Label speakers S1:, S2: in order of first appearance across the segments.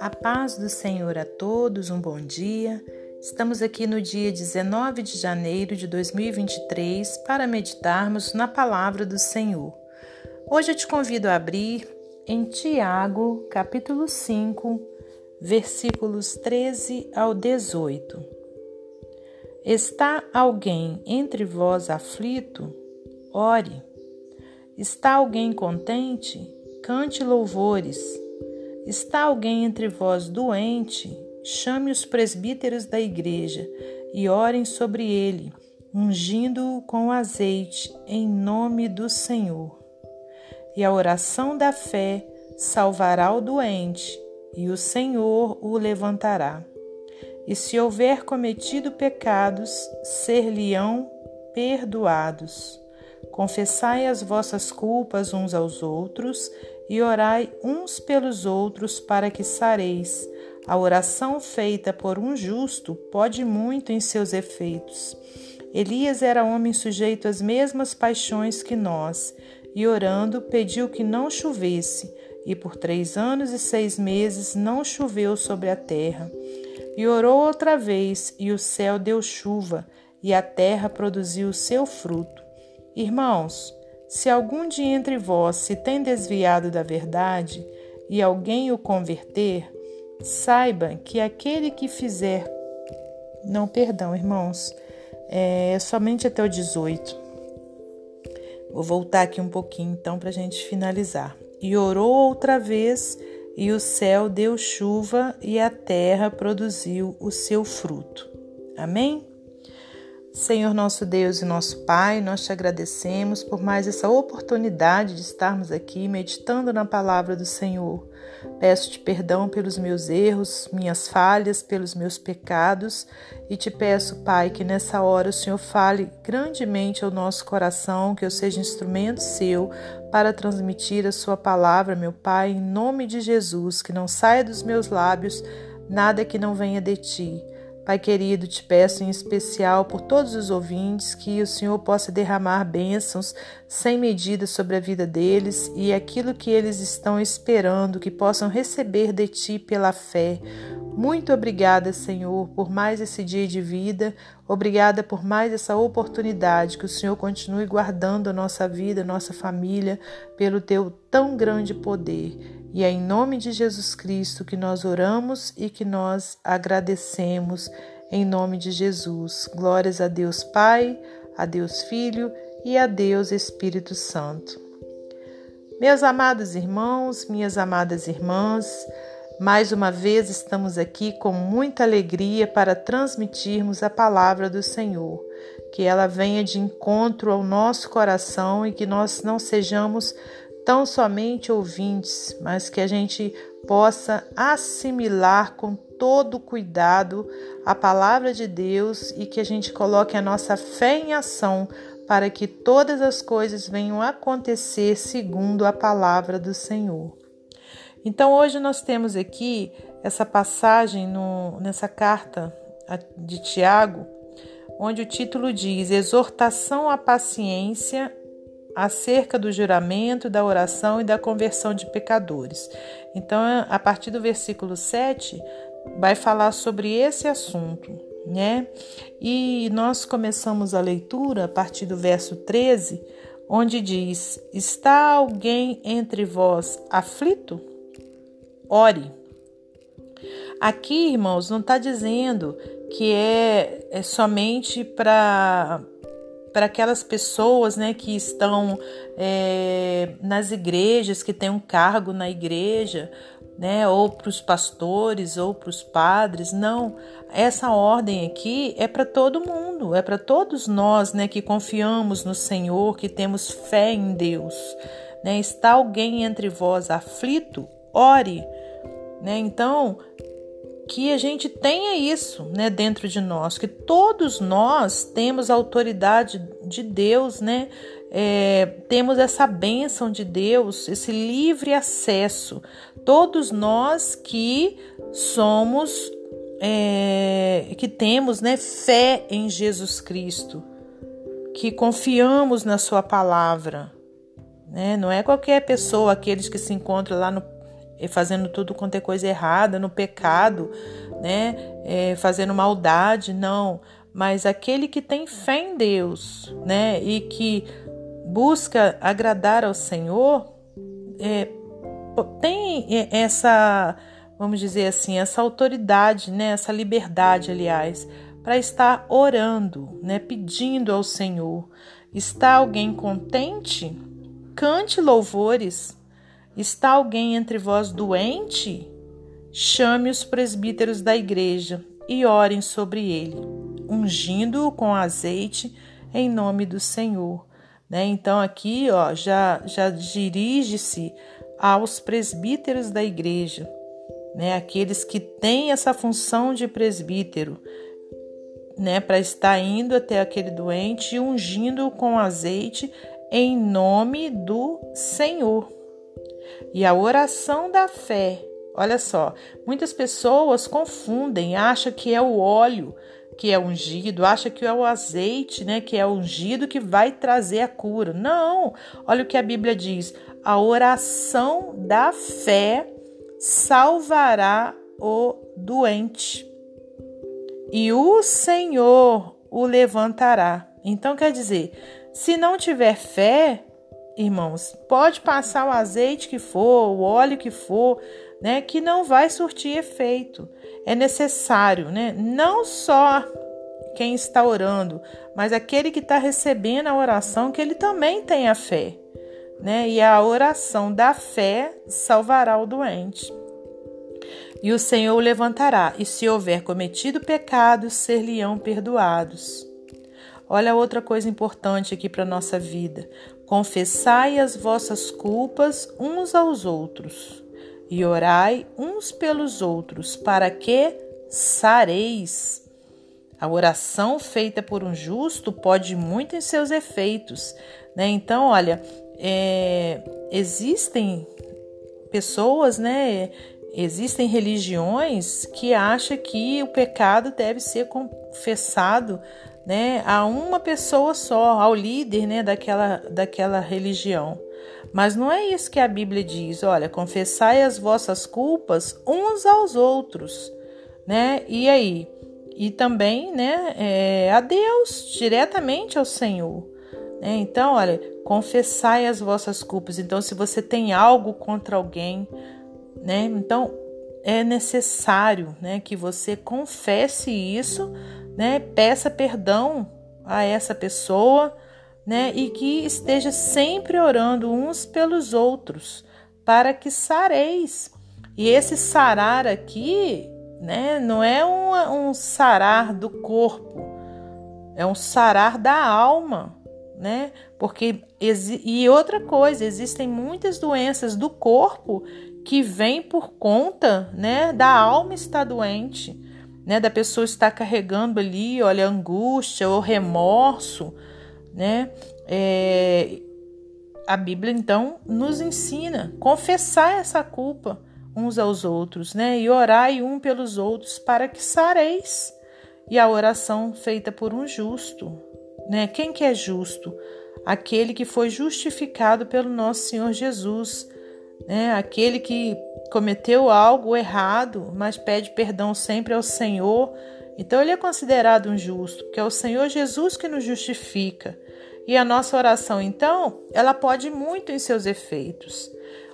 S1: A paz do Senhor a todos, um bom dia. Estamos aqui no dia 19 de janeiro de 2023 para meditarmos na palavra do Senhor. Hoje eu te convido a abrir em Tiago, capítulo 5, versículos 13 ao 18. Está alguém entre vós aflito? Ore. Está alguém contente? Cante louvores. Está alguém entre vós doente? Chame os presbíteros da igreja e orem sobre ele, ungindo-o com azeite, em nome do Senhor. E a oração da fé salvará o doente, e o Senhor o levantará. E se houver cometido pecados, ser-lhe-ão perdoados. Confessai as vossas culpas uns aos outros e orai uns pelos outros para que sareis. A oração feita por um justo pode muito em seus efeitos. Elias era homem sujeito às mesmas paixões que nós, e orando pediu que não chovesse, e por três anos e seis meses não choveu sobre a terra. E orou outra vez, e o céu deu chuva, e a terra produziu o seu fruto. Irmãos, se algum de entre vós se tem desviado da verdade e alguém o converter, saiba que aquele que fizer. Não, perdão, irmãos, é somente até o 18. Vou voltar aqui um pouquinho então para a gente finalizar. E orou outra vez, e o céu deu chuva, e a terra produziu o seu fruto. Amém? Senhor nosso Deus e nosso Pai, nós te agradecemos por mais essa oportunidade de estarmos aqui meditando na palavra do Senhor. Peço-te perdão pelos meus erros, minhas falhas, pelos meus pecados e te peço, Pai, que nessa hora o Senhor fale grandemente ao nosso coração, que eu seja instrumento seu para transmitir a sua palavra, meu Pai, em nome de Jesus, que não saia dos meus lábios nada que não venha de ti Pai querido, te peço em especial por todos os ouvintes que o Senhor possa derramar bênçãos sem medida sobre a vida deles e aquilo que eles estão esperando, que possam receber de ti pela fé. Muito obrigada, Senhor, por mais esse dia de vida. Obrigada por mais essa oportunidade. Que o Senhor continue guardando a nossa vida, nossa família, pelo teu tão grande poder. E é em nome de Jesus Cristo que nós oramos e que nós agradecemos em nome de Jesus. Glórias a Deus Pai, a Deus Filho e a Deus Espírito Santo. Meus amados irmãos, minhas amadas irmãs, mais uma vez estamos aqui com muita alegria para transmitirmos a palavra do Senhor. Que ela venha de encontro ao nosso coração e que nós não sejamos tão somente ouvintes, mas que a gente possa assimilar com todo cuidado a palavra de Deus e que a gente coloque a nossa fé em ação para que todas as coisas venham acontecer segundo a palavra do Senhor. Então hoje nós temos aqui essa passagem no, nessa carta de Tiago, onde o título diz Exortação à paciência acerca do juramento, da oração e da conversão de pecadores. Então, a partir do versículo 7, vai falar sobre esse assunto, né? E nós começamos a leitura a partir do verso 13, onde diz: Está alguém entre vós aflito? Ore. Aqui, irmãos, não está dizendo que é, é somente para para aquelas pessoas né, que estão é, nas igrejas, que têm um cargo na igreja, né, ou para os pastores, ou para os padres. Não, essa ordem aqui é para todo mundo, é para todos nós né, que confiamos no Senhor, que temos fé em Deus. Né? Está alguém entre vós aflito? Ore. Né? Então, que a gente tenha isso né, dentro de nós, que todos nós temos a autoridade de Deus, né? É, temos essa bênção de Deus, esse livre acesso. Todos nós que somos, é, que temos né, fé em Jesus Cristo, que confiamos na Sua palavra, né? Não é qualquer pessoa, aqueles que se encontram lá no fazendo tudo quanto é coisa errada, no pecado, né? É, fazendo maldade, não. Mas aquele que tem fé em Deus, né? E que busca agradar ao Senhor, é, tem essa, vamos dizer assim, essa autoridade, né? Essa liberdade, aliás, para estar orando, né? Pedindo ao Senhor. Está alguém contente? Cante louvores Está alguém entre vós doente? Chame os presbíteros da igreja e orem sobre ele, ungindo-o com azeite em nome do Senhor. Né? Então aqui ó, já, já dirige-se aos presbíteros da igreja, né? aqueles que têm essa função de presbítero, né? para estar indo até aquele doente e ungindo-o com azeite em nome do Senhor. E a oração da fé, olha só, muitas pessoas confundem, acham que é o óleo que é ungido, acha que é o azeite, né, que é ungido que vai trazer a cura. Não. Olha o que a Bíblia diz: a oração da fé salvará o doente. E o Senhor o levantará. Então quer dizer, se não tiver fé, irmãos, pode passar o azeite que for, o óleo que for, né, que não vai surtir efeito. É necessário, né, não só quem está orando, mas aquele que está recebendo a oração, que ele também tenha fé, né? E a oração da fé salvará o doente. E o Senhor o levantará, e se houver cometido pecados, ser-lhe-ão perdoados. Olha outra coisa importante aqui para nossa vida. Confessai as vossas culpas uns aos outros e orai uns pelos outros, para que sareis. A oração feita por um justo pode muito em seus efeitos, né? Então, olha, é, existem pessoas, né? Existem religiões que acham que o pecado deve ser confessado né, a uma pessoa só, ao líder né, daquela, daquela religião. Mas não é isso que a Bíblia diz. Olha, confessai as vossas culpas uns aos outros, né? E aí? E também, né, é, a Deus, diretamente ao Senhor. Né? Então, olha, confessai as vossas culpas. Então, se você tem algo contra alguém, né? Então, é necessário, né, que você confesse isso né? Peça perdão a essa pessoa, né? E que esteja sempre orando uns pelos outros, para que sareis. E esse sarar aqui, né? Não é um, um sarar do corpo, é um sarar da alma, né? Porque e outra coisa, existem muitas doenças do corpo que vêm por conta, né, da alma estar doente né, da pessoa estar carregando ali, olha, angústia ou remorso, né? É, a Bíblia então nos ensina confessar essa culpa uns aos outros, né? E orai um pelos outros para que sareis. E a oração feita por um justo, né? Quem que é justo? Aquele que foi justificado pelo nosso Senhor Jesus, né? Aquele que cometeu algo errado, mas pede perdão sempre ao Senhor, então ele é considerado um justo, que é o Senhor Jesus que nos justifica. E a nossa oração, então, ela pode muito em seus efeitos.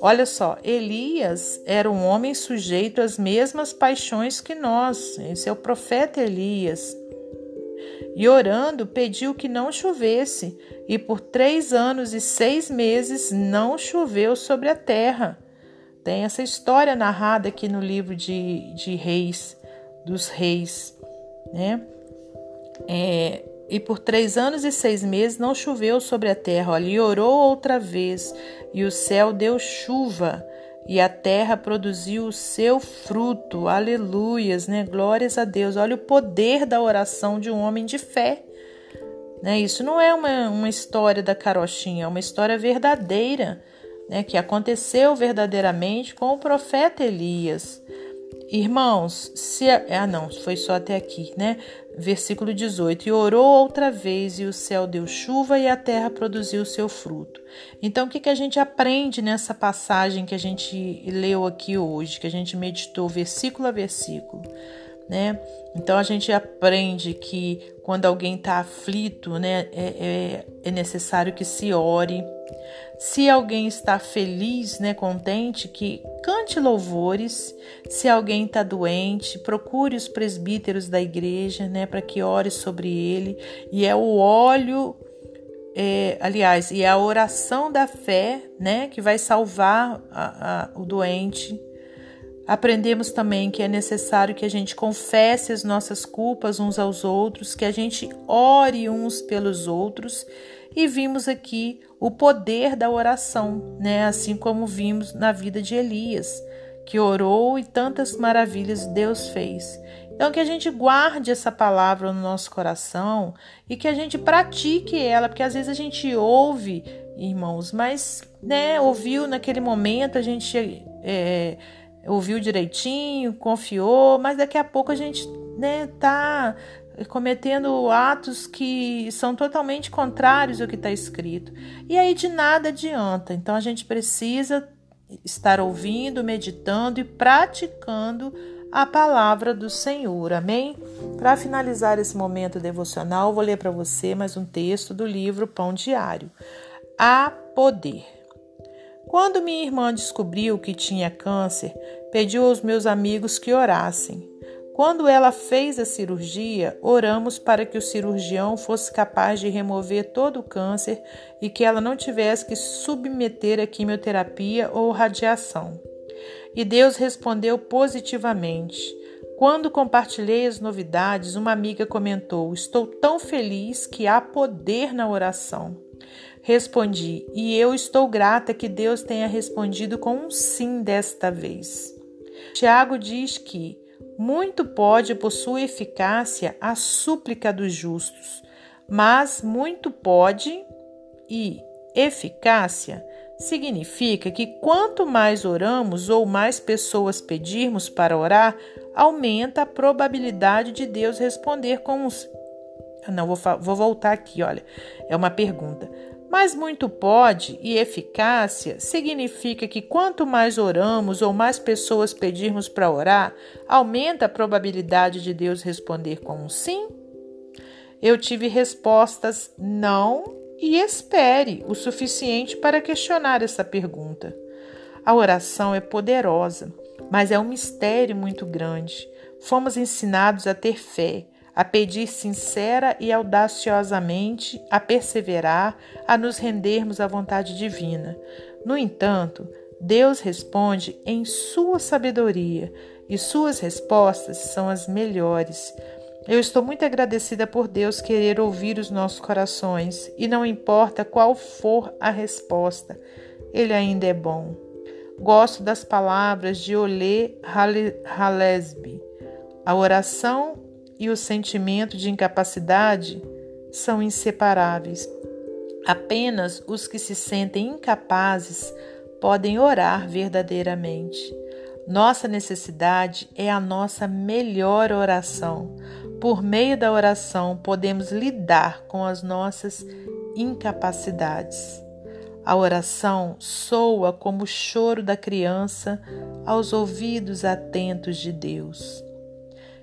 S1: Olha só, Elias era um homem sujeito às mesmas paixões que nós. Esse é o profeta Elias. E orando, pediu que não chovesse, e por três anos e seis meses não choveu sobre a terra. Tem essa história narrada aqui no livro de, de Reis, dos Reis, né? É, e por três anos e seis meses não choveu sobre a terra. Olha, e orou outra vez, e o céu deu chuva, e a terra produziu o seu fruto. Aleluias, né? Glórias a Deus. Olha o poder da oração de um homem de fé. Né? Isso não é uma, uma história da carochinha, é uma história verdadeira né, que aconteceu verdadeiramente com o profeta Elias. Irmãos, se. Ah, não, foi só até aqui, né? Versículo 18: E orou outra vez, e o céu deu chuva, e a terra produziu seu fruto. Então, o que, que a gente aprende nessa passagem que a gente leu aqui hoje, que a gente meditou versículo a versículo? Né? Então a gente aprende que quando alguém está aflito, né, é, é, é necessário que se ore, se alguém está feliz, né, contente, que cante louvores. Se alguém está doente, procure os presbíteros da igreja, né, para que ore sobre ele. E é o óleo, é, aliás, e é a oração da fé, né, que vai salvar a, a, o doente. Aprendemos também que é necessário que a gente confesse as nossas culpas uns aos outros, que a gente ore uns pelos outros e vimos aqui o poder da oração, né? Assim como vimos na vida de Elias, que orou e tantas maravilhas Deus fez. Então que a gente guarde essa palavra no nosso coração e que a gente pratique ela, porque às vezes a gente ouve, irmãos, mas né, ouviu naquele momento, a gente é, ouviu direitinho, confiou, mas daqui a pouco a gente né, tá cometendo atos que são totalmente contrários ao que está escrito. E aí de nada adianta. Então a gente precisa estar ouvindo, meditando e praticando a palavra do Senhor. Amém? Para finalizar esse momento devocional, vou ler para você mais um texto do livro Pão Diário. Há poder. Quando minha irmã descobriu que tinha câncer, pediu aos meus amigos que orassem. Quando ela fez a cirurgia, oramos para que o cirurgião fosse capaz de remover todo o câncer e que ela não tivesse que submeter a quimioterapia ou radiação. E Deus respondeu positivamente. Quando compartilhei as novidades, uma amiga comentou: Estou tão feliz que há poder na oração. Respondi: E eu estou grata que Deus tenha respondido com um sim desta vez. Tiago diz que muito pode por sua eficácia a súplica dos justos, mas muito pode e eficácia significa que quanto mais oramos ou mais pessoas pedirmos para orar, aumenta a probabilidade de Deus responder com os. Ah, não, vou, vou voltar aqui, olha. É uma pergunta. Mas muito pode e eficácia significa que quanto mais oramos ou mais pessoas pedirmos para orar, aumenta a probabilidade de Deus responder com um sim? Eu tive respostas não e espere o suficiente para questionar essa pergunta. A oração é poderosa, mas é um mistério muito grande. Fomos ensinados a ter fé, a pedir sincera e audaciosamente, a perseverar, a nos rendermos à vontade divina. No entanto, Deus responde em sua sabedoria e suas respostas são as melhores. Eu estou muito agradecida por Deus querer ouvir os nossos corações e não importa qual for a resposta, Ele ainda é bom. Gosto das palavras de Olê Halesby. A oração e o sentimento de incapacidade são inseparáveis. Apenas os que se sentem incapazes podem orar verdadeiramente. Nossa necessidade é a nossa melhor oração. Por meio da oração, podemos lidar com as nossas incapacidades. A oração soa como o choro da criança aos ouvidos atentos de Deus.